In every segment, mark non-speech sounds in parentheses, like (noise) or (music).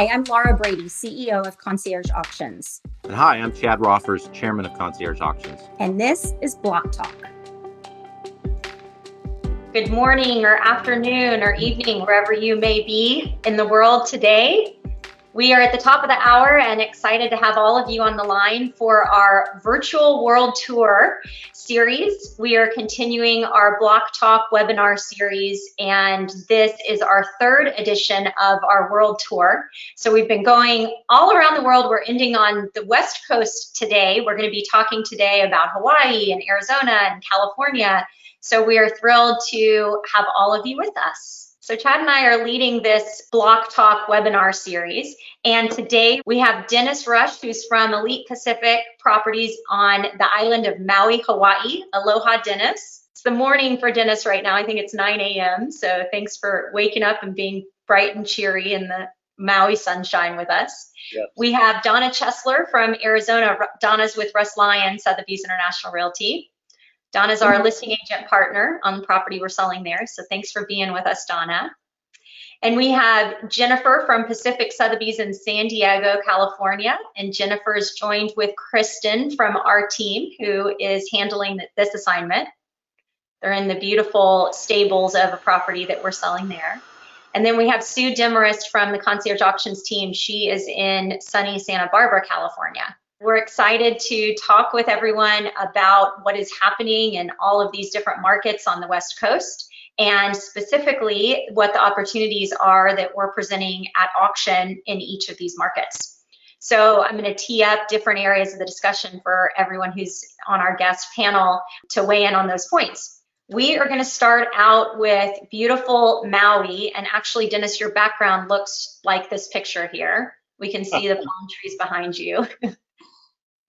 Hi, I'm Laura Brady, CEO of Concierge Auctions. And hi, I'm Chad Roffers, Chairman of Concierge Auctions. And this is Block Talk. Good morning, or afternoon, or evening, wherever you may be in the world today. We are at the top of the hour and excited to have all of you on the line for our virtual world tour series. We are continuing our Block Talk webinar series, and this is our third edition of our world tour. So we've been going all around the world. We're ending on the West Coast today. We're going to be talking today about Hawaii and Arizona and California. So we are thrilled to have all of you with us. So Chad and I are leading this Block Talk webinar series. And today we have Dennis Rush, who's from Elite Pacific Properties on the island of Maui, Hawaii. Aloha, Dennis. It's the morning for Dennis right now. I think it's 9 a.m. So thanks for waking up and being bright and cheery in the Maui sunshine with us. Yes. We have Donna Chesler from Arizona. Donna's with Russ Lyon, Sotheby's International Realty. Donna's our mm-hmm. listing agent partner on the property we're selling there. So thanks for being with us, Donna. And we have Jennifer from Pacific Sotheby's in San Diego, California. And Jennifer is joined with Kristen from our team, who is handling this assignment. They're in the beautiful stables of a property that we're selling there. And then we have Sue Demarest from the Concierge Auctions team. She is in sunny Santa Barbara, California. We're excited to talk with everyone about what is happening in all of these different markets on the West Coast and specifically what the opportunities are that we're presenting at auction in each of these markets. So I'm going to tee up different areas of the discussion for everyone who's on our guest panel to weigh in on those points. We are going to start out with beautiful Maui. And actually, Dennis, your background looks like this picture here. We can see the palm trees behind you. (laughs)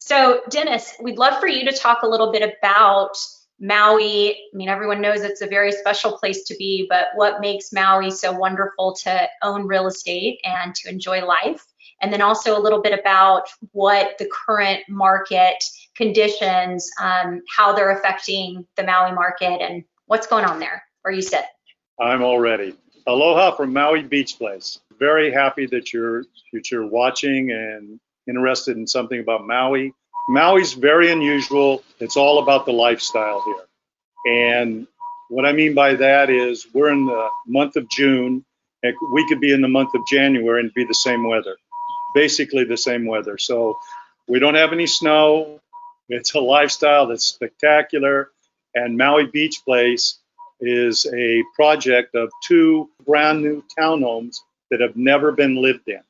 So, Dennis, we'd love for you to talk a little bit about Maui. I mean, everyone knows it's a very special place to be, but what makes Maui so wonderful to own real estate and to enjoy life? And then also a little bit about what the current market conditions, um, how they're affecting the Maui market, and what's going on there where you sit. I'm all ready. Aloha from Maui Beach Place. Very happy that you're that you're watching and interested in something about Maui. Maui's very unusual. It's all about the lifestyle here. And what I mean by that is we're in the month of June, and we could be in the month of January and be the same weather, basically the same weather. So we don't have any snow. It's a lifestyle that's spectacular. And Maui Beach Place is a project of two brand new townhomes that have never been lived in.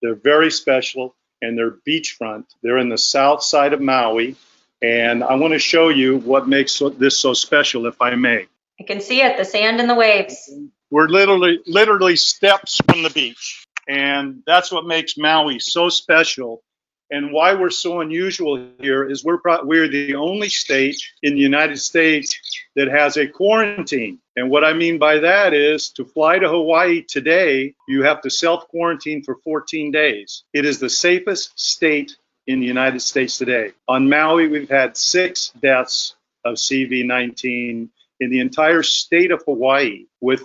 They're very special and they're beachfront. They're in the south side of Maui. And I want to show you what makes this so special, if I may. I can see it, the sand and the waves. We're literally, literally steps from the beach. And that's what makes Maui so special and why we're so unusual here is we're pro- we're the only state in the United States that has a quarantine. And what I mean by that is to fly to Hawaii today, you have to self quarantine for 14 days. It is the safest state in the United States today. On Maui, we've had six deaths of CV19 in the entire state of Hawaii, with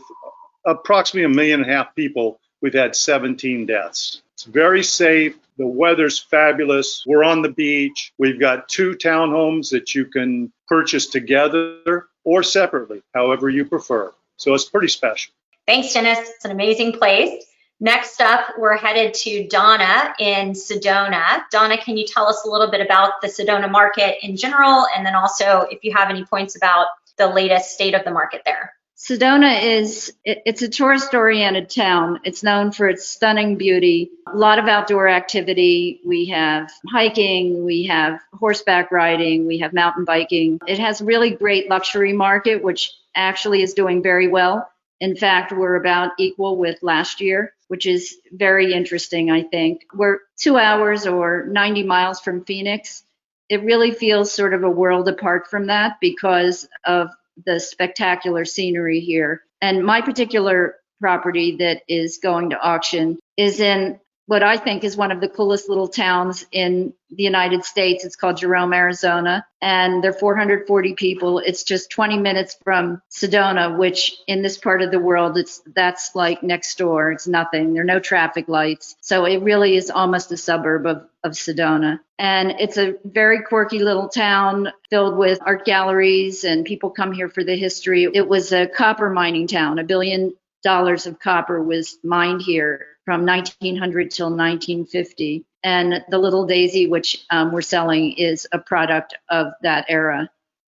approximately a million and a half people. We've had 17 deaths. It's very safe. The weather's fabulous. We're on the beach. We've got two townhomes that you can purchase together or separately, however you prefer. So it's pretty special. Thanks, Dennis. It's an amazing place. Next up, we're headed to Donna in Sedona. Donna, can you tell us a little bit about the Sedona market in general, and then also if you have any points about the latest state of the market there? Sedona is it's a tourist oriented town. It's known for its stunning beauty, a lot of outdoor activity. We have hiking, we have horseback riding, we have mountain biking. It has really great luxury market which actually is doing very well. In fact, we're about equal with last year, which is very interesting, I think. We're 2 hours or 90 miles from Phoenix. It really feels sort of a world apart from that because of the spectacular scenery here. And my particular property that is going to auction is in what I think is one of the coolest little towns in the United States. It's called Jerome, Arizona, and there are 440 people. It's just 20 minutes from Sedona, which in this part of the world, it's that's like next door. It's nothing. There are no traffic lights, so it really is almost a suburb of of Sedona. And it's a very quirky little town filled with art galleries, and people come here for the history. It was a copper mining town. A billion dollars of copper was mined here from 1900 till 1950. And the little daisy, which um, we're selling, is a product of that era.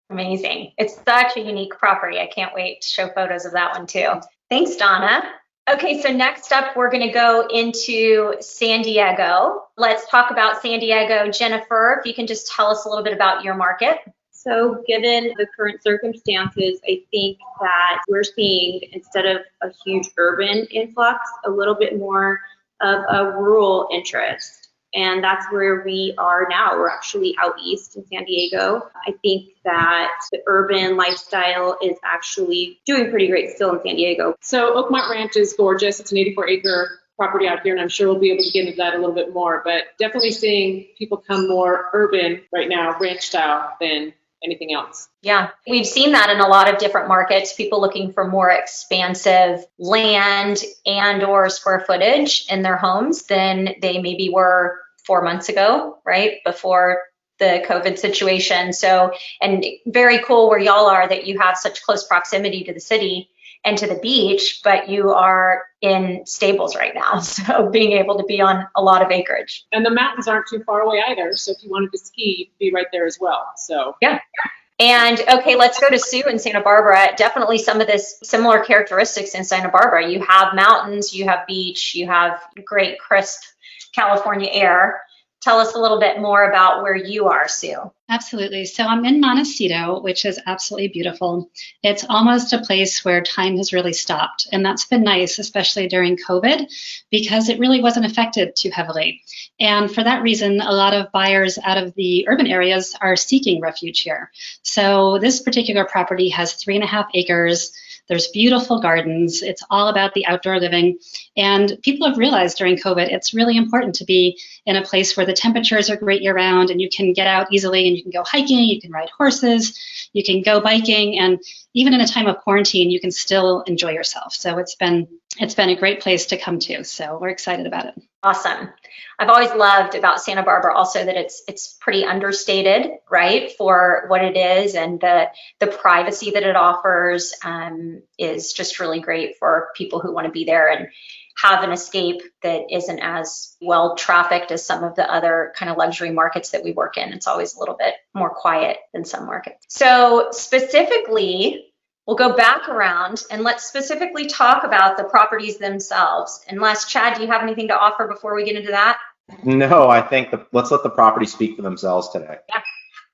Amazing. It's such a unique property. I can't wait to show photos of that one too. Thanks, Donna. Okay, so next up, we're going to go into San Diego. Let's talk about San Diego. Jennifer, if you can just tell us a little bit about your market. So, given the current circumstances, I think that we're seeing instead of a huge urban influx, a little bit more of a rural interest. And that's where we are now. We're actually out east in San Diego. I think that the urban lifestyle is actually doing pretty great still in San Diego. So Oakmont Ranch is gorgeous. It's an 84 acre property out here, and I'm sure we'll be able to get into that a little bit more. But definitely seeing people come more urban right now, ranch style, than anything else. Yeah, we've seen that in a lot of different markets, people looking for more expansive land and or square footage in their homes than they maybe were 4 months ago, right? Before the COVID situation. So, and very cool where y'all are that you have such close proximity to the city and to the beach, but you are in stables right now. (laughs) So being able to be on a lot of acreage. And the mountains aren't too far away either. So if you wanted to ski, be right there as well. So yeah. And okay, let's go to Sue in Santa Barbara. Definitely some of this similar characteristics in Santa Barbara. You have mountains, you have beach, you have great crisp California air tell us a little bit more about where you are, Sue. Absolutely. So I'm in Montecito, which is absolutely beautiful. It's almost a place where time has really stopped. And that's been nice, especially during COVID, because it really wasn't affected too heavily. And for that reason, a lot of buyers out of the urban areas are seeking refuge here. So this particular property has three and a half acres. There's beautiful gardens. It's all about the outdoor living. And people have realized during COVID, it's really important to be in a place where the temperatures are great year round and you can get out easily and you can go hiking, you can ride horses, you can go biking. And even in a time of quarantine, you can still enjoy yourself. So it's been it's been a great place to come to. So we're excited about it. Awesome. I've always loved about Santa Barbara also that it's it's pretty understated, right, for what it is, and the the privacy that it offers um, is just really great for people who want to be there and have an escape that isn't as well trafficked as some of the other kind of luxury markets that we work in. It's always a little bit more quiet than some markets. So specifically We'll go back around and let's specifically talk about the properties themselves. Unless, Chad, do you have anything to offer before we get into that? No, I think the, let's let the property speak for themselves today. Yeah,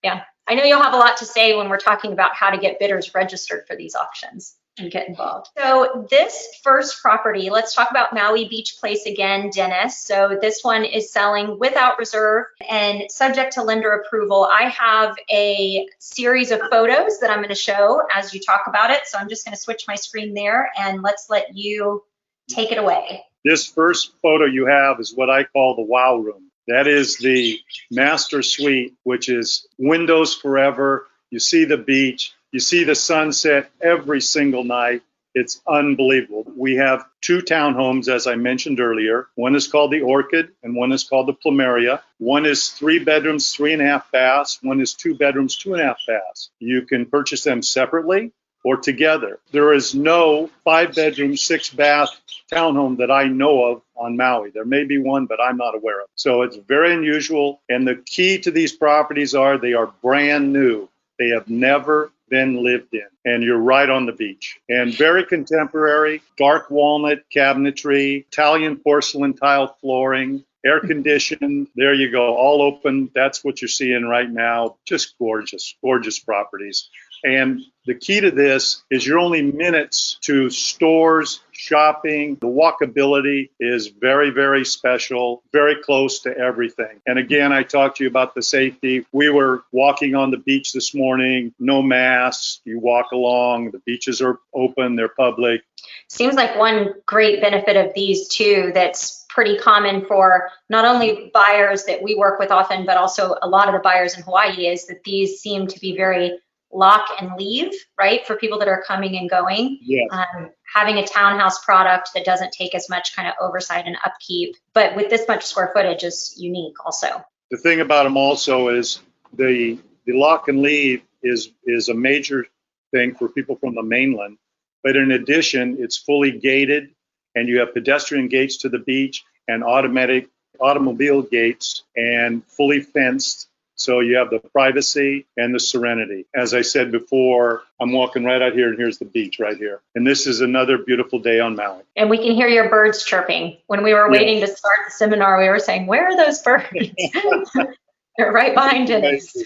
yeah. I know you'll have a lot to say when we're talking about how to get bidders registered for these auctions and get involved. So this first property, let's talk about Maui Beach Place again, Dennis. So this one is selling without reserve and subject to lender approval. I have a series of photos that I'm going to show as you talk about it. So I'm just going to switch my screen there and let's let you take it away. This first photo you have is what I call the wow room. That is the master suite, which is windows forever. You see the beach, you see the sunset every single night. It's unbelievable. We have two townhomes, as I mentioned earlier. One is called the Orchid and one is called the Plumeria. One is three bedrooms, three and a half baths. One is two bedrooms, two and a half baths. You can purchase them separately or together. There is no five bedroom, six bath townhome that I know of on Maui. There may be one, but I'm not aware of. So it's very unusual. And the key to these properties are they are brand new. They have never been lived in. And you're right on the beach. And very contemporary, dark walnut cabinetry, Italian porcelain tile flooring, air conditioned. There you go, all open. That's what you're seeing right now. Just gorgeous, gorgeous properties. And the key to this is you're only minutes to stores, shopping. The walkability is very, very special, very close to everything. And again, I talked to you about the safety. We were walking on the beach this morning, no masks. You walk along, the beaches are open, they're public. Seems like one great benefit of these two that's pretty common for not only buyers that we work with often, but also a lot of the buyers in Hawaii is that these seem to be very lock and leave, right? For people that are coming and going. Yes. Um, having a townhouse product that doesn't take as much kind of oversight and upkeep, but with this much square footage is unique also. The thing about them also is the, the lock and leave is, is a major thing for people from the mainland. But in addition, it's fully gated and you have pedestrian gates to the beach and automatic automobile gates and fully fenced. So you have the privacy and the serenity. As I said before, I'm walking right out here and here's the beach right here. And this is another beautiful day on Maui. And we can hear your birds chirping. When we were Yeah. waiting to start the seminar, we were saying, Where are those birds? (laughs) (laughs) They're right behind us.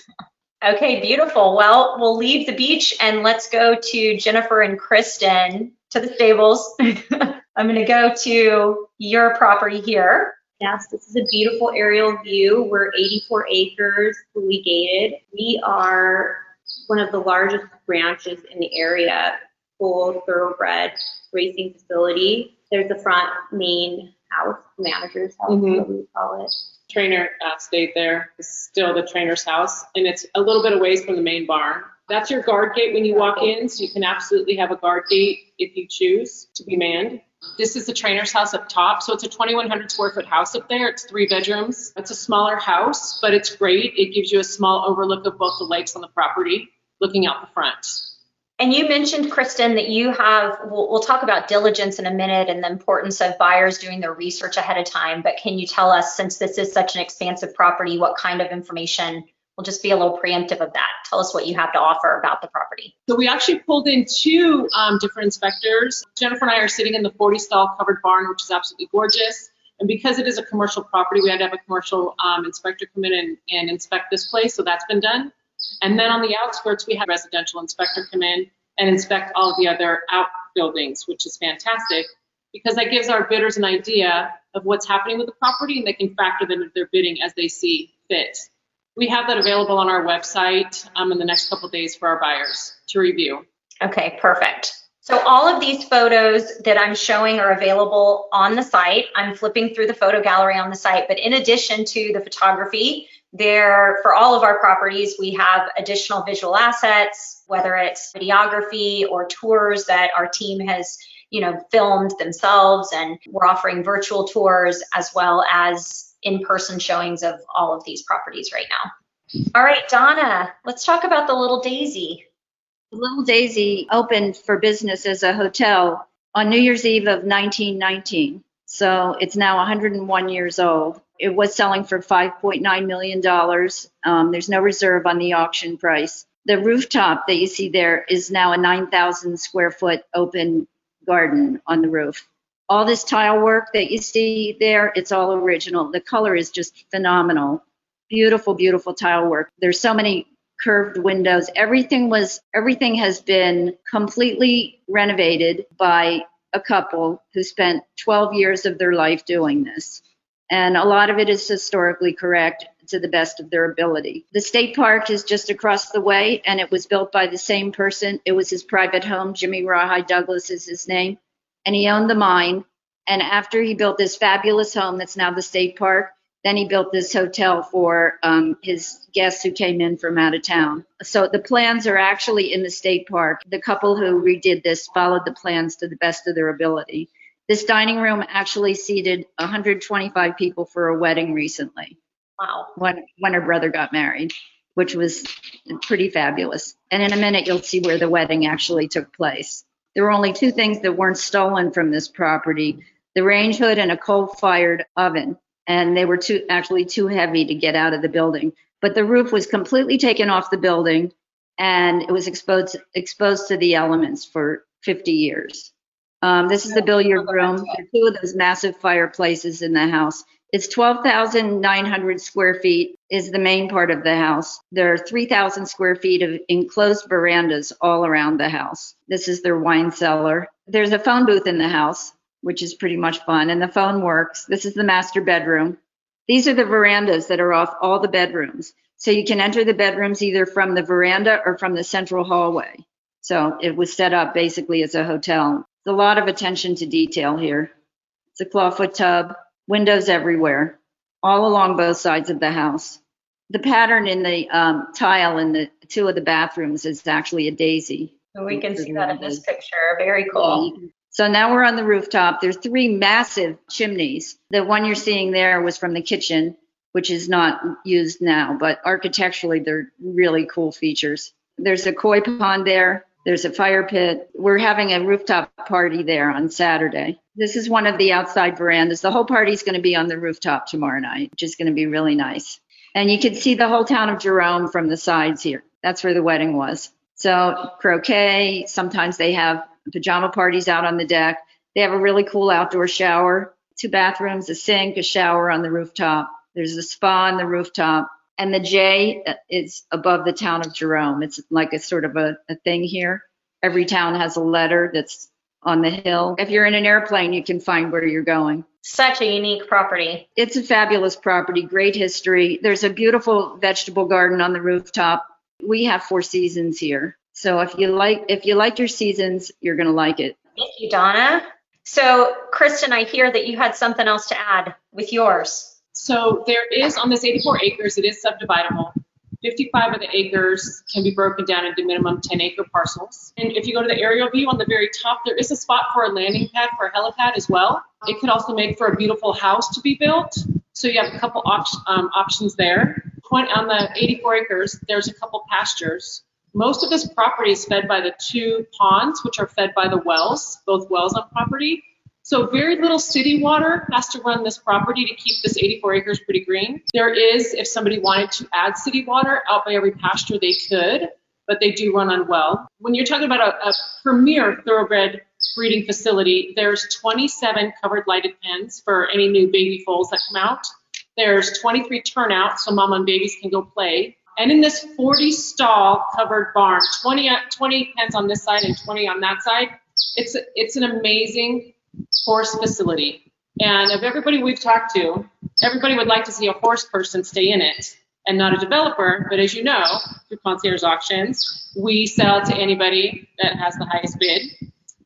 Okay, beautiful. Well, we'll leave the beach and let's go to Jennifer and Kristen to the stables. (laughs) I'm going to go to your property here. Yes, this is a beautiful aerial view. We're 84 acres, fully gated. We are one of the largest ranches in the area, full thoroughbred racing facility. There's the front main house, manager's house, Mhm. what we call it. Trainer uh, stayed there. It's still the trainer's house, and it's a little bit away from the main barn. That's your guard gate when you walk in, so you can absolutely have a guard gate if you choose to be manned. This is the trainer's house up top, so it's a 2,100 square foot house up there. It's three bedrooms. It's a smaller house, but it's great. It gives you a small overlook of both the lakes on the property, looking out the front. And you mentioned, Kristen, that you have, we'll, we'll talk about diligence in a minute and the importance of buyers doing their research ahead of time. But can you tell us, since this is such an expansive property, what kind of information? We'll just be a little preemptive of that. Tell us what you have to offer about the property. So we actually pulled in two um, different inspectors. Jennifer and I are sitting in the 40 stall covered barn, which is absolutely gorgeous. And because it is a commercial property, we had to have a commercial um, inspector come in and, and inspect this place. So that's been done. And then on the outskirts, we had a residential inspector come in and inspect all of the other outbuildings, which is fantastic because that gives our bidders an idea of what's happening with the property and they can factor that into their bidding as they see fit. We have that available on our website um, in the next couple days for our buyers to review. Okay, perfect. So all of these photos that I'm showing are available on the site. I'm flipping through the photo gallery on the site, but in addition to the photography, there, for all of our properties, we have additional visual assets, whether it's videography or tours that our team has, you know, filmed themselves, and we're offering virtual tours as well as in-person showings of all of these properties right now. All right, Donna, let's talk about the Little Daisy. The Little Daisy opened for business as a hotel on New Year's Eve of 1919. So it's now 101 years old. It was selling for $5.9 million. Um, there's no reserve on the auction price. The rooftop that you see there is now a 9,000 square foot open garden on the roof. All this tile work that you see there, it's all original. The color is just phenomenal. Beautiful, beautiful tile work. There's so many curved windows. Everything was everything has been completely renovated by a couple who spent 12 years of their life doing this. And a lot of it is historically correct to the best of their ability. The state park is just across the way and it was built by the same person. It was his private home. Jimmy Rawhide Douglas is his name. And he owned the mine. And after he built this fabulous home that's now the state park, then he built this hotel for um, his guests who came in from out of town. So the plans are actually in the state park. The couple who redid this followed the plans to the best of their ability. This dining room actually seated 125 people for a wedding recently Wow. when, when her brother got married, which was pretty fabulous. And in a minute, you'll see where the wedding actually took place. There were only two things that weren't stolen from this property the range hood and a coal fired oven and they were too actually too heavy to get out of the building. But the roof was completely taken off the building and it was exposed exposed to the elements for 50 years. Um, this is the billiard room. Two of those massive fireplaces in the house. It's 12,900 square feet is the main part of the house. There are 3,000 square feet of enclosed verandas all around the house. This is their wine cellar. There's a phone booth in the house which is pretty much fun. And the phone works. This is the master bedroom. These are the verandas that are off all the bedrooms. So you can enter the bedrooms either from the veranda or from the central hallway. So it was set up basically as a hotel. It's a lot of attention to detail here. It's a clawfoot tub. Windows everywhere, all along both sides of the house. The pattern in the um, tile in the two of the bathrooms is actually a daisy. We can see that in this picture. Very cool. So now we're on the rooftop. There's three massive chimneys. The one you're seeing there was from the kitchen, which is not used now, but architecturally, they're really cool features. There's a koi pond there. There's a fire pit. We're having a rooftop party there on Saturday. This is one of the outside verandas. The whole party's going to be on the rooftop tomorrow night, which is going to be really nice. And you can see the whole town of Jerome from the sides here. That's where the wedding was. So croquet, sometimes they have pajama parties out on the deck. They have a really cool outdoor shower, two bathrooms, a sink, a shower on the rooftop. There's a spa on the rooftop. And the J uh, is above the town of Jerome. It's like a sort of a, a thing here. Every town has a letter that's on the hill. If you're in an airplane, you can find where you're going. Such a unique property. It's a fabulous property, great history. There's a beautiful vegetable garden on the rooftop. We have four seasons here. So if you like if you like your seasons, you're going to like it. Thank you, Donna. So, Kristen, I hear that you had something else to add with yours. So there is on this 84 acres, it is subdividable. 55 of the acres can be broken down into minimum 10 acre parcels. And if you go to the aerial view on the very top, there is a spot for a landing pad for a helipad as well. It could also make for a beautiful house to be built. So you have a couple op- um, options there. Point on the 84 acres, there's a couple pastures. Most of this property is fed by the two ponds, which are fed by the wells, both wells on property. So very little city water has to run this property to keep this 84 acres pretty green. There is, if somebody wanted to add city water out by every pasture, they could, but they do run on well. When you're talking about a, a premier thoroughbred breeding facility, there's 27 covered lighted pens for any new baby foals that come out. There's 23 turnouts so mom and babies can go play. And in this 40 stall covered barn, 20, 20 pens on this side and 20 on that side, it's, it's an amazing horse facility. And of everybody we've talked to, everybody would like to see a horse person stay in it and not a developer. But as you know, through concierge auctions, we sell to anybody that has the highest bid.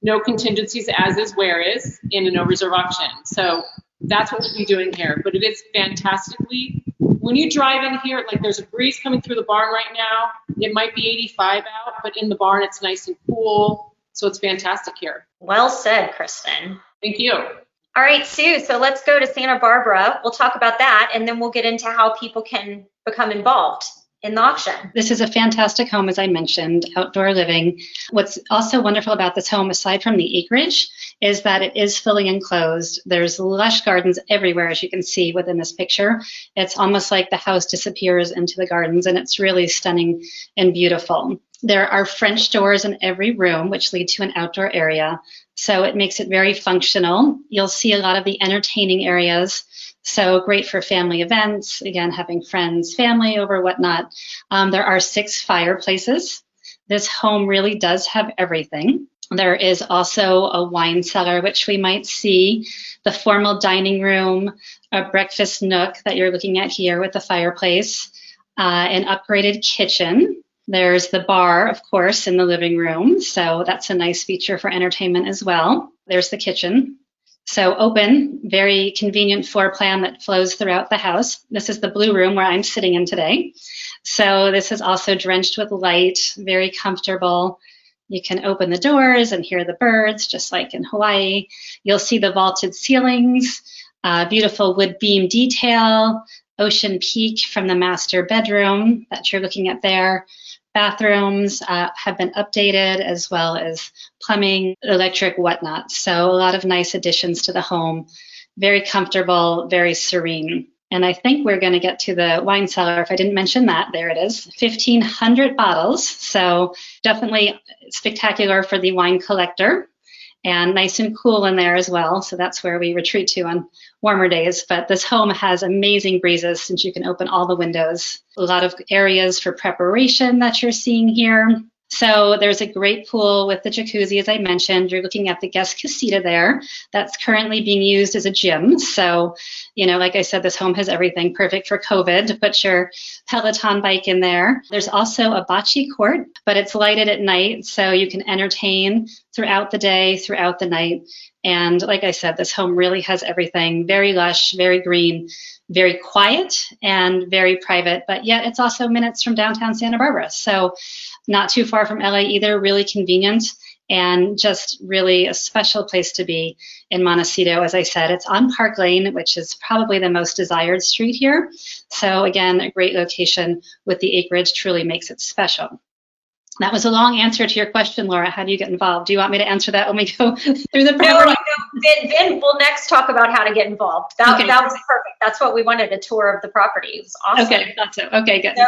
No contingencies, as is where is in a no reserve auction. So that's what we'll be doing here. But it is fantastically. When you drive in here, like there's a breeze coming through the barn right now. It might be 85 out, but in the barn it's nice and cool. So it's fantastic here. Well said, Kristen. Thank you. All right, Sue, so let's go to Santa Barbara. We'll talk about that and then we'll get into how people can become involved in the auction. This is a fantastic home, as I mentioned, outdoor living. What's also wonderful about this home, aside from the acreage, is that it is fully enclosed. There's lush gardens everywhere, as you can see within this picture. It's almost like the house disappears into the gardens, and it's really stunning and beautiful. There are French doors in every room, which lead to an outdoor area. So it makes it very functional. You'll see a lot of the entertaining areas. So great for family events, again, having friends, family over, whatnot. Um, there are six fireplaces. This home really does have everything. There is also a wine cellar, which we might see, the formal dining room, a breakfast nook that you're looking at here with the fireplace, uh, an upgraded kitchen, there's the bar, of course, in the living room. So that's a nice feature for entertainment as well. There's the kitchen. So open, very convenient floor plan that flows throughout the house. This is the blue room where I'm sitting in today. So this is also drenched with light, very comfortable. You can open the doors and hear the birds, just like in Hawaii. You'll see the vaulted ceilings, uh, beautiful wood beam detail, ocean peek from the master bedroom that you're looking at there. Bathrooms uh, have been updated as well as plumbing, electric, whatnot. So a lot of nice additions to the home. Very comfortable, very serene. And I think we're going to get to the wine cellar. If I didn't mention that, there it is 1,500 bottles. So definitely spectacular for the wine collector and nice and cool in there as well. So that's where we retreat to on warmer days. But this home has amazing breezes since you can open all the windows. A lot of areas for preparation that you're seeing here. So there's a great pool with the jacuzzi, as I mentioned. You're looking at the guest casita there. That's currently being used as a gym. So, you know, like I said, this home has everything perfect for COVID to put your Peloton bike in there. There's also a bocce court, but it's lighted at night, so you can entertain throughout the day, throughout the night. And like I said, this home really has everything very lush, very green, very quiet, and very private. But yet it's also minutes from downtown Santa Barbara. So not too far from LA either, really convenient and just really a special place to be in Montecito. As I said, it's on Park Lane, which is probably the most desired street here. So again, a great location with the acreage truly makes it special. That was a long answer to your question, Laura. How do you get involved? Do you want me to answer that when we go (laughs) through the No, property? no, then, then we'll next talk about how to get involved. That, Okay. that was perfect. That's what we wanted, a tour of the property. It was awesome. Okay, that's it. Okay, good. So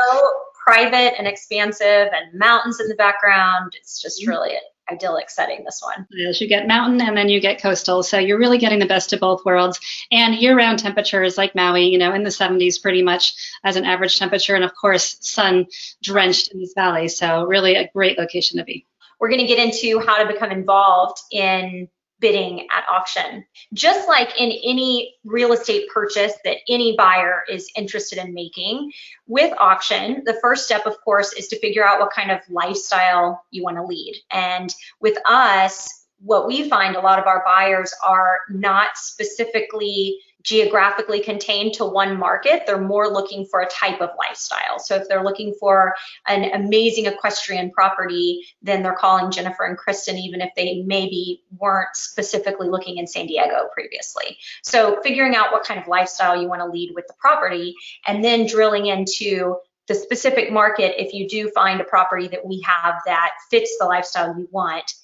private and expansive and mountains in the background. It's just Mm-hmm. really idyllic setting, this one. Yes, you get mountain and then you get coastal. So you're really getting the best of both worlds. And year round temperatures like Maui, you know, in the 70s pretty much as an average temperature. And of course, sun drenched in this valley. So really a great location to be. We're going to get into how to become involved in bidding at auction. Just like in any real estate purchase that any buyer is interested in making, with auction, the first step, of course, is to figure out what kind of lifestyle you want to lead. And with us, what we find a lot of our buyers are not specifically geographically contained to one market. They're more looking for a type of lifestyle. So if they're looking for an amazing equestrian property, then they're calling Jennifer and Kristen, even if they maybe weren't specifically looking in San Diego previously. So figuring out what kind of lifestyle you want to lead with the property and then drilling into the specific market if you do find a property that we have that fits the lifestyle you want.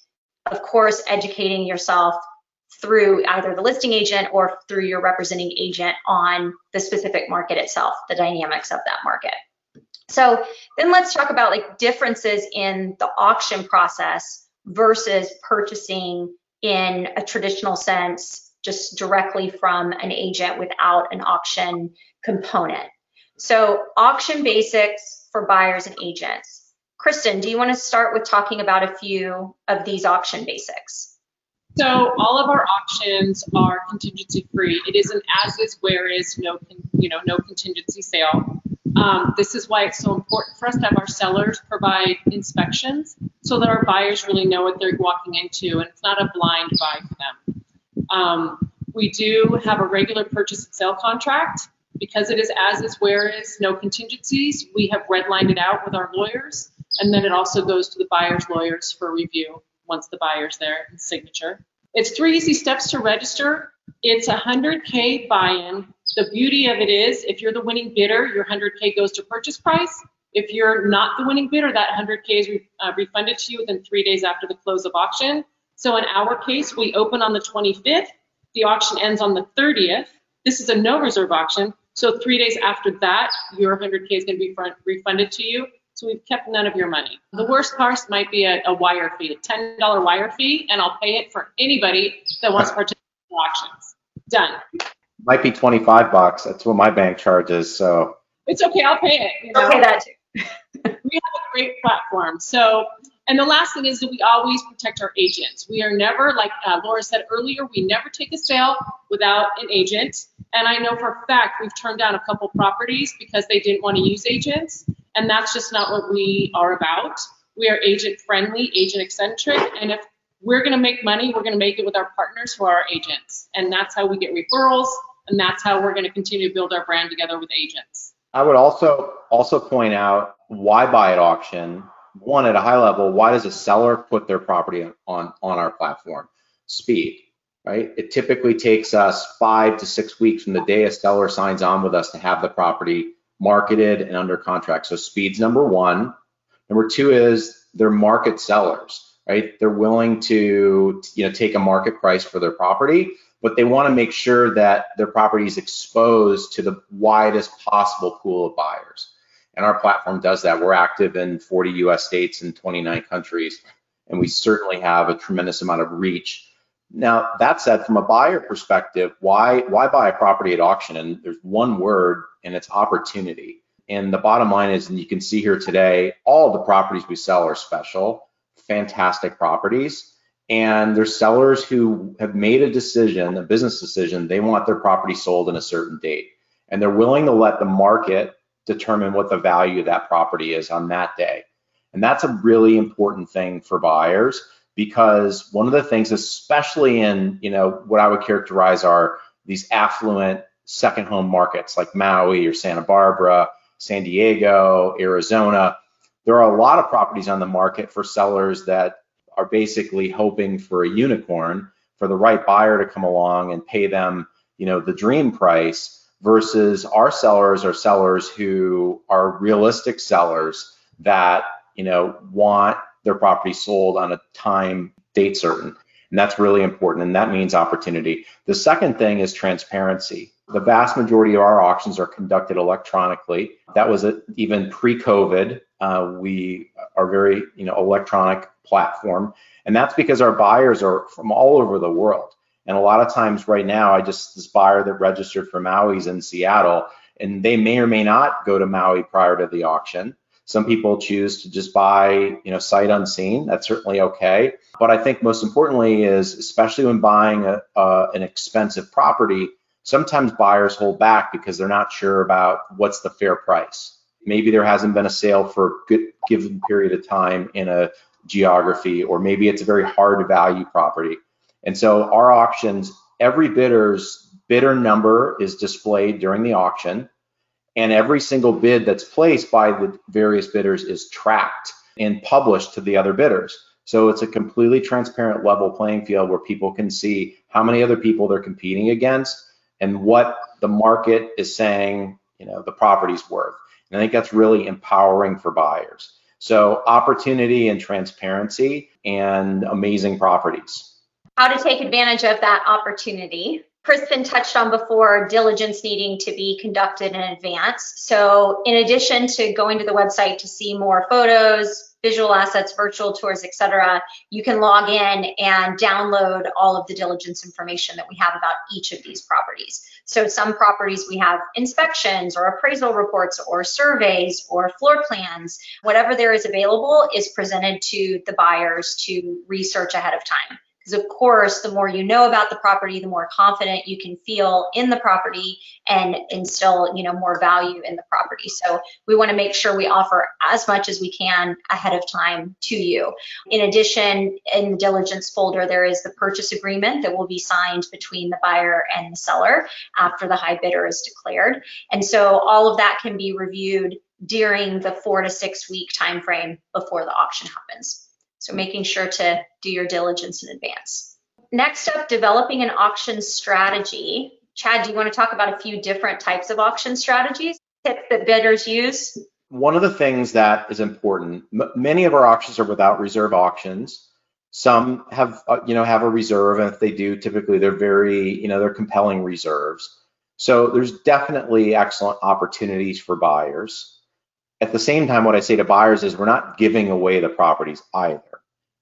Of course, educating yourself through either the listing agent or through your representing agent on the specific market itself, the dynamics of that market. So then let's talk about like differences in the auction process versus purchasing in a traditional sense, just directly from an agent without an auction component. So auction basics for buyers and agents. Kristen, do you want to start with talking about a few of these auction basics? So all of our auctions are contingency free. It is an as is, where is, no, you know, no contingency sale. Um, this is why it's so important for us to have our sellers provide inspections so that our buyers really know what they're walking into and it's not a blind buy for them. Um, we do have a regular purchase and sale contract. Because it is as is, where is, no contingencies, we have redlined it out with our lawyers. And then it also goes to the buyer's lawyers for review once the buyer's there and signature. It's three easy steps to register. It's a 100K buy-in. The beauty of it is if you're the winning bidder, your 100K goes to purchase price. If you're not the winning bidder, that 100K is re- uh, refunded to you within three days after the close of auction. So in our case, we open on the 25th. The auction ends on the 30th. This is a no reserve auction. So three days after that, your 100K is going to be refunded to you. So we've kept none of your money. The worst part might be a, a wire fee, a $10 wire fee, and I'll pay it for anybody that wants to participate in auctions. Done. Might be 25 bucks. That's what my bank charges. So It's okay, I'll pay it. you know? Okay, that too. (laughs) we have a great platform. So, and the last thing is that we always protect our agents. We are never, like uh, Laura said earlier, we never take a sale without an agent. And I know for a fact we've turned down a couple properties because they didn't want to use agents. And that's just not what we are about. We are agent friendly, agent eccentric. And if we're going to make money, we're going to make it with our partners who are our agents. And that's how we get referrals. And that's how we're going to continue to build our brand together with agents. I would also also point out why buy at auction. One, at a high level, why does a seller put their property on on our platform? Speed, right? It typically takes us five to six weeks from the day a seller signs on with us to have the property marketed and under contract. So speed's number one. Number two is they're market sellers, right? They're willing to you know take a market price for their property, but they want to make sure that their property is exposed to the widest possible pool of buyers. And our platform does that. We're active in 40 US states and 29 countries, and we certainly have a tremendous amount of reach. Now, that said, from a buyer perspective, why why buy a property at auction? And there's one word, and it's opportunity. And the bottom line is, and you can see here today, all the properties we sell are special, fantastic properties. And there's sellers who have made a decision, a business decision, they want their property sold in a certain date. And they're willing to let the market determine what the value of that property is on that day. And that's a really important thing for buyers because one of the things, especially in, you know, what I would characterize are these affluent second home markets like Maui or Santa Barbara, San Diego, Arizona, there are a lot of properties on the market for sellers that are basically hoping for a unicorn for the right buyer to come along and pay them, you know, the dream price versus our sellers are sellers who are realistic sellers that, you know, want their property sold on a time date certain. And that's really important. And that means opportunity. The second thing is transparency. The vast majority of our auctions are conducted electronically. That was a, even pre-COVID. Uh, we are very, you know, electronic platform, and that's because our buyers are from all over the world. And a lot of times, right now, I just this buyer that registered for Maui's in Seattle, and they may or may not go to Maui prior to the auction. Some people choose to just buy, you know, sight unseen. That's certainly okay. But I think most importantly is, especially when buying a, uh, an expensive property, sometimes buyers hold back because they're not sure about what's the fair price. Maybe there hasn't been a sale for a good given period of time in a geography, or maybe it's a very hard value property. And so our auctions, every bidder's bidder number is displayed during the auction, and every single bid that's placed by the various bidders is tracked and published to the other bidders. So it's a completely transparent level playing field where people can see how many other people they're competing against and what the market is saying, you know, the property's worth. And I think that's really empowering for buyers. So opportunity and transparency and amazing properties. How to take advantage of that opportunity. Kristen touched on before diligence needing to be conducted in advance. So in addition to going to the website to see more photos, visual assets, virtual tours, etc., you can log in and download all of the diligence information that we have about each of these properties. So some properties we have inspections or appraisal reports or surveys or floor plans, whatever there is available is presented to the buyers to research ahead of time. Because of course, the more you know about the property, the more confident you can feel in the property and instill, you know, more value in the property. So we want to make sure we offer as much as we can ahead of time to you. In addition, in the diligence folder, there is the purchase agreement that will be signed between the buyer and the seller after the high bidder is declared. And so all of that can be reviewed during the four to six week time frame before the auction happens. So making sure to do your diligence in advance. Next up, developing an auction strategy. Chad, do you want to talk about a few different types of auction strategies, tips that bidders use? One of the things that is important, many of our auctions are without reserve auctions. Some have, uh, you know, have a reserve, and if they do, typically they're very, you know, they're compelling reserves. So there's definitely excellent opportunities for buyers. At the same time, what I say to buyers is we're not giving away the properties either,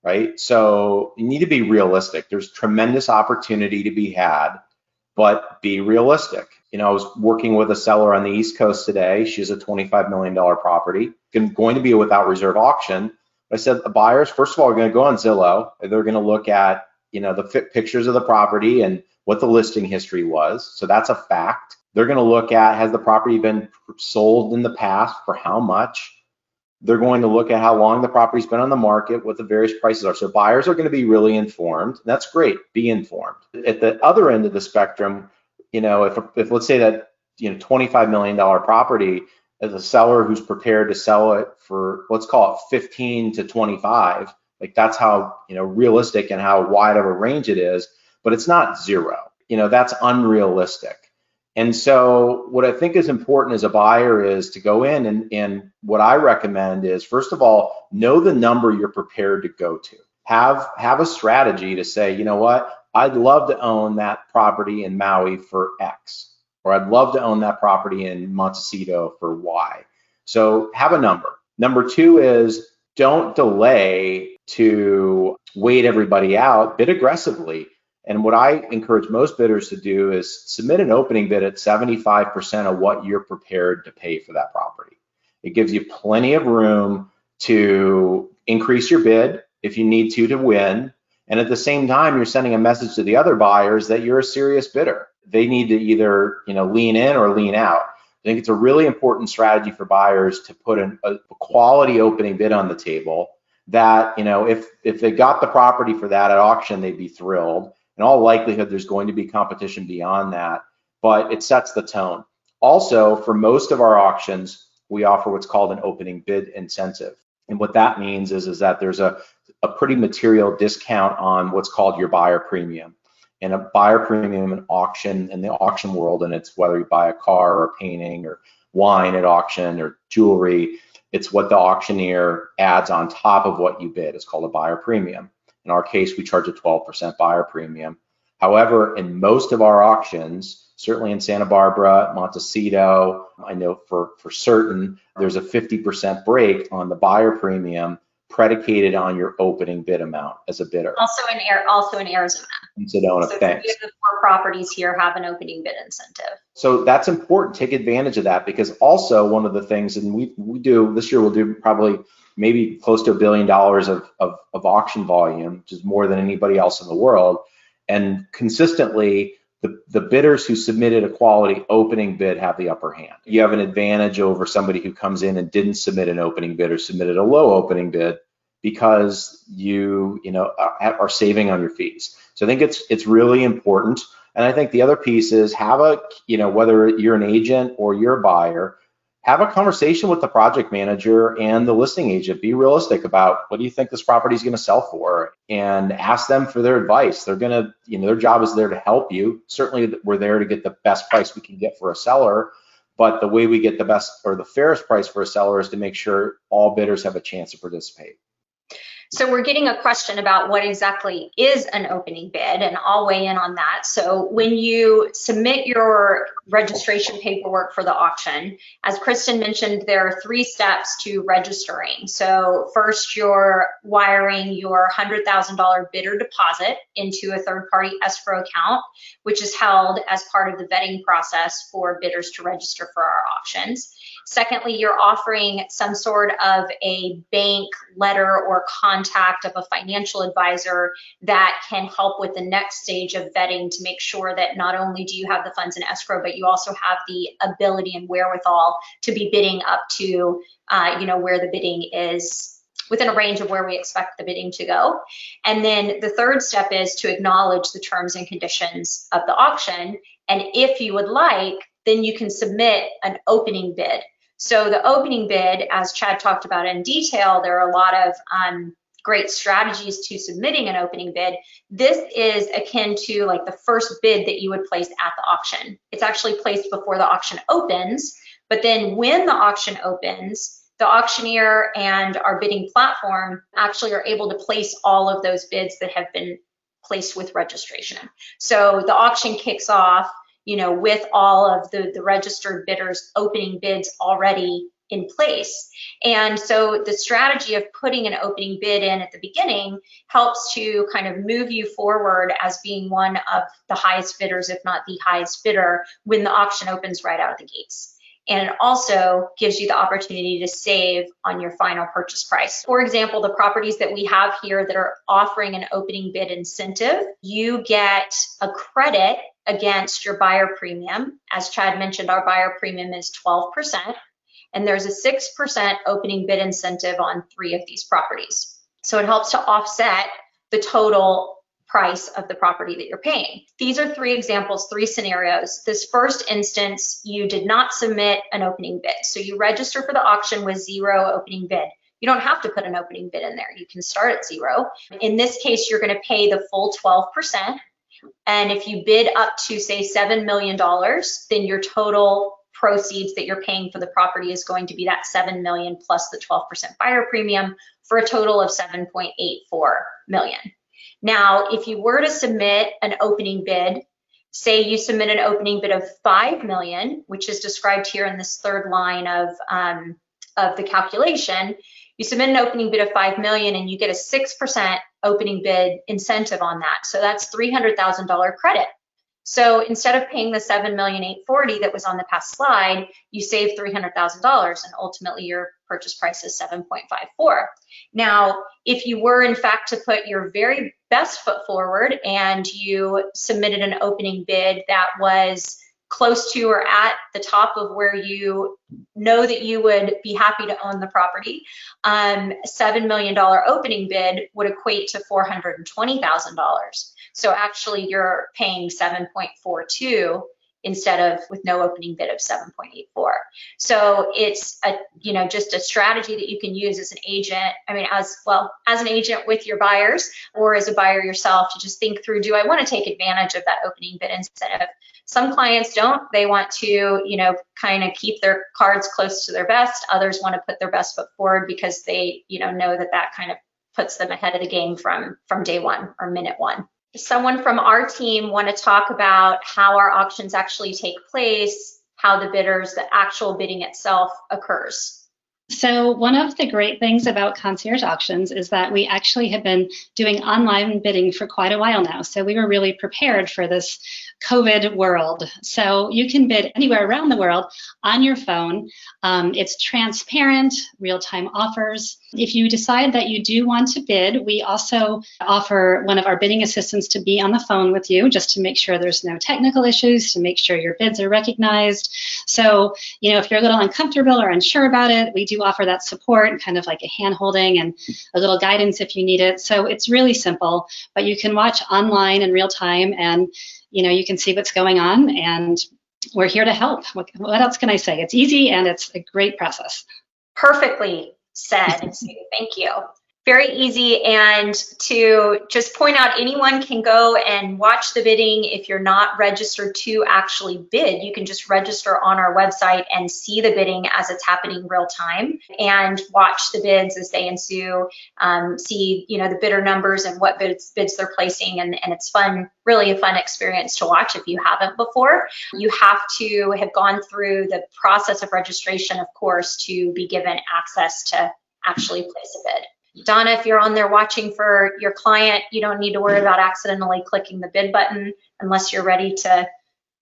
right? So you need to be realistic. There's tremendous opportunity to be had, but be realistic. You know, I was working with a seller on the East Coast today. She has a $25 million property, going to be a without reserve auction. I said the buyers, first of all, are going to go on Zillow. They're going to look at, you know, the pictures of the property and what the listing history was. So that's a fact. They're going to look at has the property been sold in the past for how much? They're going to look at how long the property's been on the market, what the various prices are. So buyers are going to be really informed. That's great. Be informed. At the other end of the spectrum, you know, if, if let's say that you know $25 million property as a seller who's prepared to sell it for let's call it 15 to 25, like that's how you know realistic and how wide of a range it is, but it's not zero. You know, that's unrealistic. And so what I think is important as a buyer is to go in and, and what I recommend is first of all, know the number you're prepared to go to. Have have a strategy to say, you know what, I'd love to own that property in Maui for X, or I'd love to own that property in Montecito for Y. So have a number. Number two is don't delay to wait everybody out, bid aggressively. And what I encourage most bidders to do is submit an opening bid at 75% of what you're prepared to pay for that property. It gives you plenty of room to increase your bid if you need to to win. And at the same time, you're sending a message to the other buyers that you're a serious bidder. They need to either, you know, lean in or lean out. I think it's a really important strategy for buyers to put an, a quality opening bid on the table that, you know, if, if they got the property for that at auction, they'd be thrilled. In all likelihood, there's going to be competition beyond that, but it sets the tone. Also, for most of our auctions, we offer what's called an opening bid incentive. And what that means is, is that there's a, a pretty material discount on what's called your buyer premium. And a buyer premium in auction, in the auction world, and it's whether you buy a car or a painting or wine at auction or jewelry, it's what the auctioneer adds on top of what you bid. It's called a buyer premium. In our case, we charge a 12% buyer premium. However, in most of our auctions, certainly in Santa Barbara, Montecito, I know for, for certain, there's a 50% break on the buyer premium predicated on your opening bid amount as a bidder. Also in Air, also in Arizona. In Sedona, So thanks. three of the four properties here have an opening bid incentive. So that's important. Take advantage of that because also one of the things, and we, we do this year, we'll do probably maybe close to a billion dollars of, of, of auction volume, which is more than anybody else in the world. And consistently, the, the bidders who submitted a quality opening bid have the upper hand. You have an advantage over somebody who comes in and didn't submit an opening bid or submitted a low opening bid because you, you know, are, are saving on your fees. So I think it's it's really important. And I think the other piece is have a, you know, whether you're an agent or you're a buyer, have a conversation with the project manager and the listing agent. Be realistic about what do you think this property is going to sell for and ask them for their advice. They're going to, you know, their job is there to help you. Certainly we're there to get the best price we can get for a seller, but the way we get the best or the fairest price for a seller is to make sure all bidders have a chance to participate. So we're getting a question about what exactly is an opening bid, and I'll weigh in on that. So when you submit your registration paperwork for the auction, as Kristen mentioned, there are three steps to registering. So first, you're wiring your $100,000 bidder deposit into a third-party escrow account, which is held as part of the vetting process for bidders to register for our auctions. Secondly, you're offering some sort of a bank letter or contact of a financial advisor that can help with the next stage of vetting to make sure that not only do you have the funds in escrow, but you also have the ability and wherewithal to be bidding up to, uh, you know, where the bidding is within a range of where we expect the bidding to go. And then the third step is to acknowledge the terms and conditions of the auction. And if you would like, then you can submit an opening bid. So the opening bid, as Chad talked about in detail, there are a lot of um, great strategies to submitting an opening bid. This is akin to like the first bid that you would place at the auction. It's actually placed before the auction opens, but then when the auction opens, the auctioneer and our bidding platform actually are able to place all of those bids that have been placed with registration. So the auction kicks off you know, with all of the, the registered bidders opening bids already in place. And so the strategy of putting an opening bid in at the beginning helps to kind of move you forward as being one of the highest bidders, if not the highest bidder, when the auction opens right out of the gates. And it also gives you the opportunity to save on your final purchase price. For example, the properties that we have here that are offering an opening bid incentive, you get a credit against your buyer premium. As Chad mentioned, our buyer premium is 12%, and there's a 6% opening bid incentive on three of these properties. So it helps to offset the total price of the property that you're paying. These are three examples, three scenarios. This first instance, you did not submit an opening bid. So you register for the auction with zero opening bid. You don't have to put an opening bid in there. You can start at zero. In this case, you're going to pay the full 12%. And if you bid up to, say, $7 million, then your total proceeds that you're paying for the property is going to be that 7 million plus the 12% buyer premium for a total of 7.84 million. Now, if you were to submit an opening bid, say you submit an opening bid of 5 million, which is described here in this third line of, um, of the calculation, you submit an opening bid of 5 million and you get a 6% opening bid incentive on that. So that's $300,000 credit. So instead of paying the 7,840 that was on the past slide, you save $300,000 and ultimately your purchase price is 7.54. Now, if you were in fact to put your very best foot forward and you submitted an opening bid that was close to or at the top of where you know that you would be happy to own the property. Um, $7 million opening bid would equate to $420,000. So actually you're paying 7.42 instead of with no opening bid of 7.84. So it's a, you know, just a strategy that you can use as an agent. I mean, as well as an agent with your buyers or as a buyer yourself to just think through, do I want to take advantage of that opening bid instead of some clients don't. They want to, you know, kind of keep their cards close to their vest. Others want to put their best foot forward because they, you know, know that that kind of puts them ahead of the game from from day one or minute one someone from our team want to talk about how our auctions actually take place, how the bidders, the actual bidding itself occurs. So, one of the great things about concierge auctions is that we actually have been doing online bidding for quite a while now. So, we were really prepared for this COVID world. So you can bid anywhere around the world on your phone. Um, it's transparent, real time offers. If you decide that you do want to bid, we also offer one of our bidding assistants to be on the phone with you just to make sure there's no technical issues, to make sure your bids are recognized. So, you know, if you're a little uncomfortable or unsure about it, we do offer that support, kind of like a hand holding and a little guidance if you need it. So it's really simple, but you can watch online in real time and you know, you can see what's going on and we're here to help. What, what else can I say? It's easy and it's a great process. Perfectly said. (laughs) Thank you very easy. And to just point out anyone can go and watch the bidding. If you're not registered to actually bid you can just register on our website and see the bidding as it's happening real time and watch the bids as they ensue um, see you know the bidder numbers and what bids, bids they're placing. And, and it's fun really a fun experience to watch if you haven't before. You have to have gone through the process of registration of course to be given access to actually place a bid Donna, if you're on there watching for your client, you don't need to worry about accidentally clicking the bid button unless you're ready to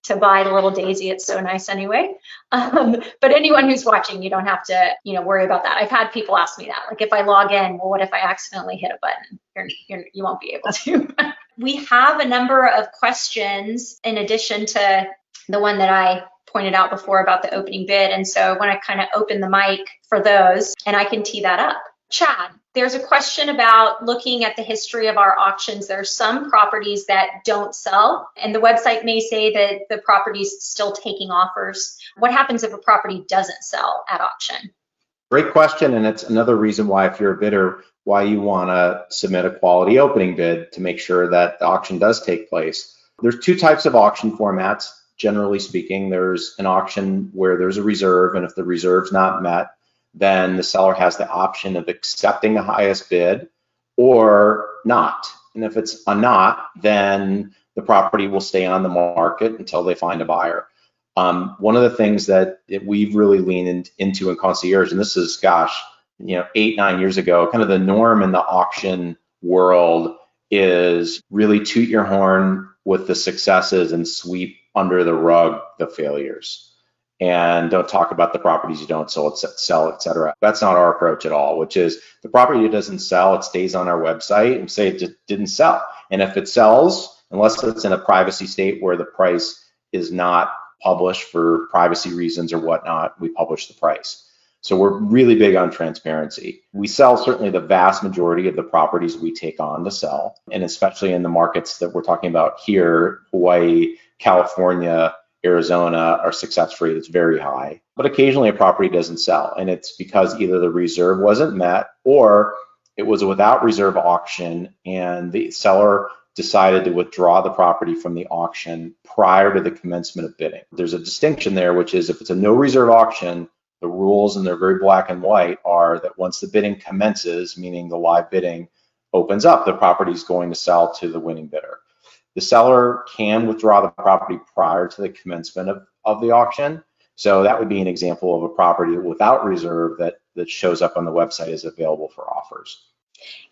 to buy the little daisy. It's so nice anyway. (laughs) Um, but anyone who's watching, you don't have to, you know, worry about that. I've had people ask me that, like if I log in, well, what if I accidentally hit a button? You're, you're, you won't be able to. (laughs) we have a number of questions in addition to the one that I pointed out before about the opening bid. And so when I want to kind of open the mic for those and I can tee that up. Chad, there's a question about looking at the history of our auctions. There are some properties that don't sell, and the website may say that the property is still taking offers. What happens if a property doesn't sell at auction? Great question, and it's another reason why, if you're a bidder, why you want to submit a quality opening bid to make sure that the auction does take place. There's two types of auction formats. Generally speaking, there's an auction where there's a reserve, and if the reserve's not met, then the seller has the option of accepting the highest bid or not. And if it's a not, then the property will stay on the market until they find a buyer. Um, one of the things that we've really leaned into in concierge, and this is, gosh, you know, eight, nine years ago, kind of the norm in the auction world is really toot your horn with the successes and sweep under the rug the failures and don't talk about the properties you don't sell, sell, et cetera. That's not our approach at all, which is the property that doesn't sell, it stays on our website and say it didn't sell. And if it sells, unless it's in a privacy state where the price is not published for privacy reasons or whatnot, we publish the price. So we're really big on transparency. We sell certainly the vast majority of the properties we take on to sell, and especially in the markets that we're talking about here, Hawaii, California, Arizona, our success rate is very high. But occasionally a property doesn't sell, and it's because either the reserve wasn't met or it was a without reserve auction and the seller decided to withdraw the property from the auction prior to the commencement of bidding. There's a distinction there, which is if it's a no reserve auction, the rules, and they're very black and white, are that once the bidding commences, meaning the live bidding opens up, the property is going to sell to the winning bidder. The seller can withdraw the property prior to the commencement of, of the auction. So that would be an example of a property without reserve that, that shows up on the website as available for offers.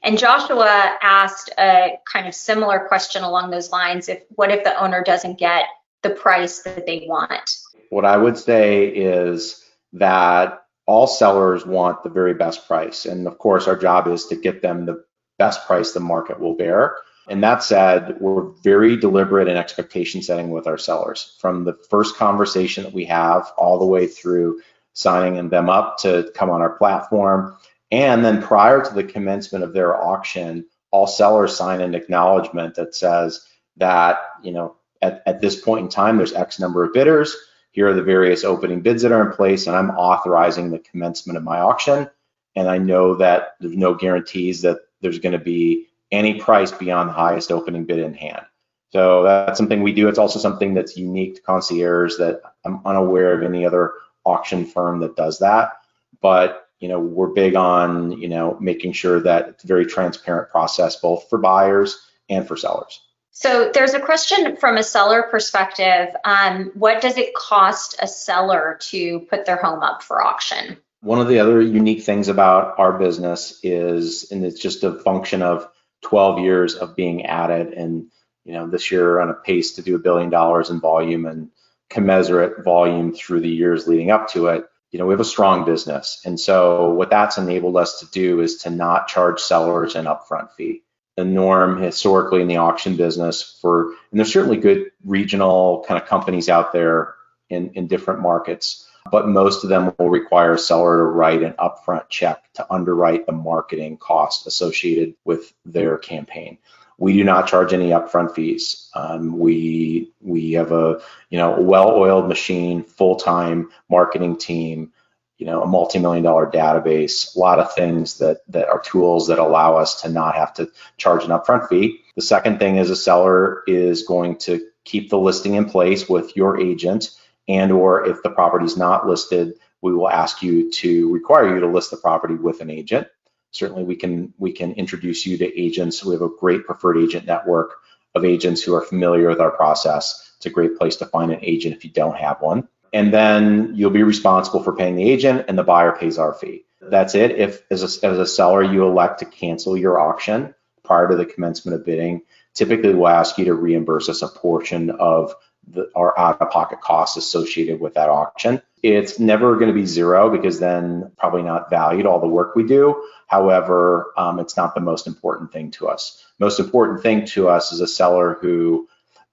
And Joshua asked a kind of similar question along those lines. If what if the owner doesn't get the price that they want? What I would say is that all sellers want the very best price. And of course, our job is to get them the best price the market will bear. And that said, we're very deliberate in expectation setting with our sellers from the first conversation that we have all the way through signing them up to come on our platform. And then prior to the commencement of their auction, all sellers sign an acknowledgement that says that, you know, at, at this point in time, there's X number of bidders. Here are the various opening bids that are in place, and I'm authorizing the commencement of my auction. And I know that there's no guarantees that there's going to be any price beyond the highest opening bid in hand. So that's something we do. It's also something that's unique to concierge that I'm unaware of any other auction firm that does that. But you know, we're big on you know making sure that it's a very transparent process both for buyers and for sellers. So there's a question from a seller perspective. Um, what does it cost a seller to put their home up for auction? One of the other unique things about our business is, and it's just a function of 12 years of being at it. And you know this year on a pace to do a billion dollars in volume and commensurate volume through the years leading up to it you know we have a strong business. And so what that's enabled us to do is to not charge sellers an upfront fee. The norm historically in the auction business for and there's certainly good regional kind of companies out there in in different markets but most of them will require a seller to write an upfront check to underwrite the marketing cost associated with their campaign. We do not charge any upfront fees. Um, we we have a you know well-oiled machine, full-time marketing team, you know a multi-million dollar database, a lot of things that that are tools that allow us to not have to charge an upfront fee. The second thing is a seller is going to keep the listing in place with your agent and or if the property is not listed, we will ask you to require you to list the property with an agent. Certainly we can we can introduce you to agents. We have a great preferred agent network of agents who are familiar with our process. It's a great place to find an agent if you don't have one. And then you'll be responsible for paying the agent and the buyer pays our fee. That's it. If as a, as a seller you elect to cancel your auction prior to the commencement of bidding, typically we'll ask you to reimburse us a portion of the, our out-of-pocket costs associated with that auction. It's never going to be zero because then probably not valued all the work we do. However, um, it's not the most important thing to us. Most important thing to us is a seller who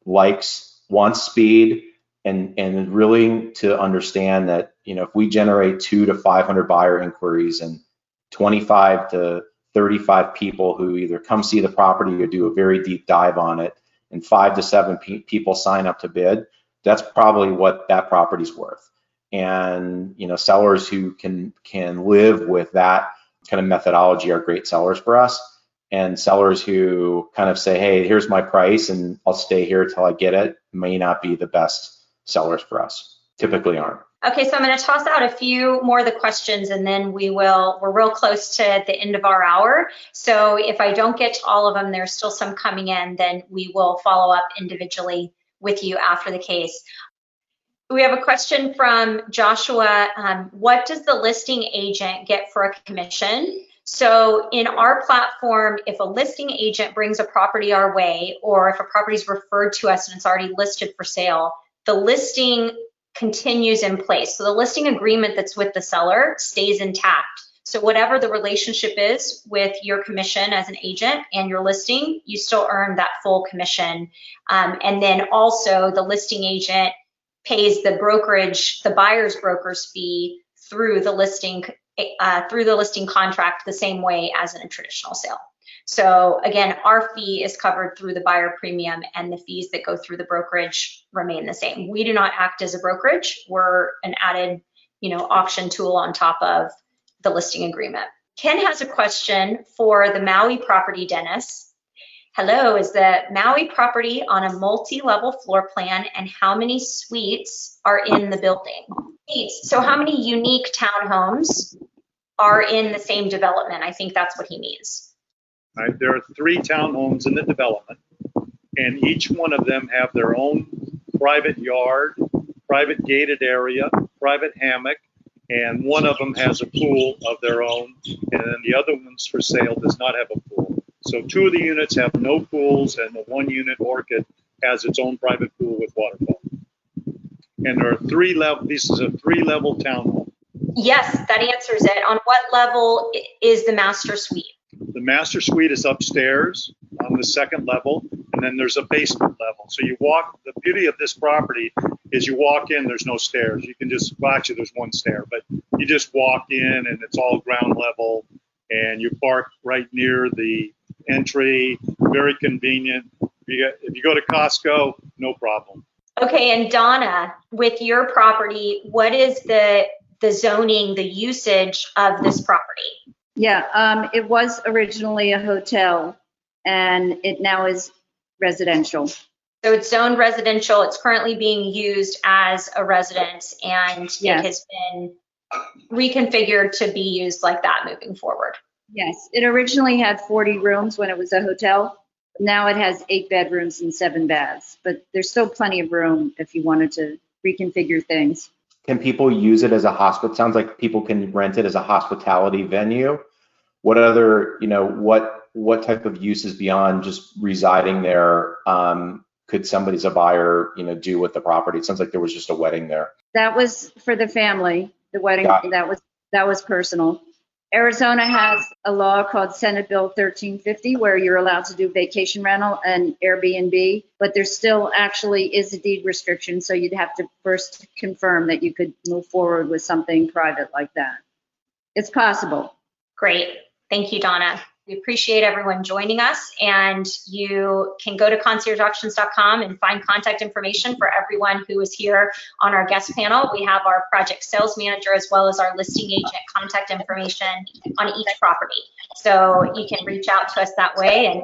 likes, wants speed, and and really to understand that you know if we generate two to 500 buyer inquiries and 25 to 35 people who either come see the property or do a very deep dive on it and five to seven pe people sign up to bid, that's probably what that property's worth. And you know, sellers who can can live with that kind of methodology are great sellers for us. And sellers who kind of say, "Hey, here's my price, and I'll stay here till I get it," may not be the best sellers for us. Typically aren't. Okay, so I'm going to toss out a few more of the questions and then we will, we're real close to the end of our hour. So if I don't get to all of them, there's still some coming in, then we will follow up individually with you after the case. We have a question from Joshua. Um, what does the listing agent get for a commission? So in our platform, if a listing agent brings a property our way, or if a property is referred to us and it's already listed for sale, the listing continues in place. So the listing agreement that's with the seller stays intact. So whatever the relationship is with your commission as an agent and your listing, you still earn that full commission. Um, and then also the listing agent pays the brokerage, the buyer's broker's fee through the listing uh, through the listing contract the same way as in a traditional sale. So again, our fee is covered through the buyer premium and the fees that go through the brokerage remain the same. We do not act as a brokerage. We're an added, you know, auction tool on top of the listing agreement. Ken has a question for the Maui property, Dennis. Hello, is the Maui property on a multi-level floor plan and how many suites are in the building? So how many unique townhomes are in the same development? I think that's what he means. Right? There are three townhomes in the development, and each one of them have their own private yard, private gated area, private hammock, and one of them has a pool of their own, and then the other one's for sale does not have a pool. So two of the units have no pools, and the one unit Orchid has its own private pool with waterfall. And there are three level. This is a three-level townhome. Yes, that answers it. On what level is the master suite? The master suite is upstairs on the second level, and then there's a basement level. So you walk, the beauty of this property is you walk in, there's no stairs. You can just, well, actually, there's one stair, but you just walk in and it's all ground level and you park right near the entry, very convenient. If you, get, if you go to Costco, no problem. Okay, and Donna, with your property, what is the the zoning, the usage of this property? Yeah, um, it was originally a hotel and it now is residential. So it's zoned residential. It's currently being used as a residence, and Yes. it has been reconfigured to be used like that moving forward. Yes, it originally had 40 rooms when it was a hotel. Now it has eight bedrooms and seven baths, but there's still plenty of room if you wanted to reconfigure things. Can people use it as a hospital? Sounds like people can rent it as a hospitality venue. What other, you know, what what type of uses beyond just residing there um, could somebody as a buyer, you know, do with the property? It sounds like there was just a wedding there. That was for the family, the wedding, that was, that was personal. Arizona has a law called Senate Bill 1350 where you're allowed to do vacation rental and Airbnb, but there still actually is a deed restriction, so you'd have to first confirm that you could move forward with something private like that. It's possible. Great. Thank you, Donna. We appreciate everyone joining us, and you can go to conciergeauctions.com and find contact information for everyone who is here on our guest panel. We have our project sales manager as well as our listing agent contact information on each property. So you can reach out to us that way and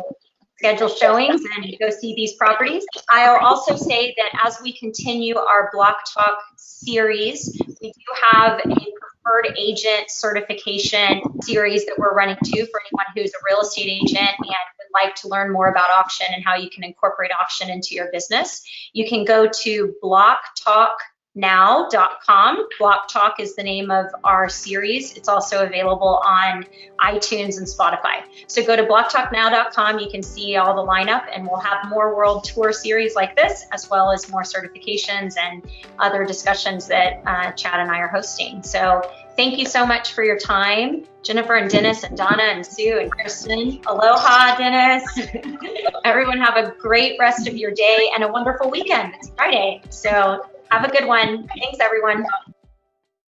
schedule showings and go see these properties. I'll also say that as we continue our Block Talk series, we do have a preferred agent certification series that we're running too for anyone who's a real estate agent and would like to learn more about auction and how you can incorporate auction into your business. You can go to blocktalknow.com. Block Talk is the name of our series. It's also available on iTunes and Spotify. So go to blocktalknow.com. You can see all the lineup, and we'll have more world tour series like this, as well as more certifications and other discussions that uh, Chad and I are hosting. So thank you so much for your time, Jennifer and Dennis and Donna and Sue and Kristen. Aloha, Dennis. (laughs) Everyone have a great rest of your day and a wonderful weekend. It's Friday. So have a good one. Thanks, everyone.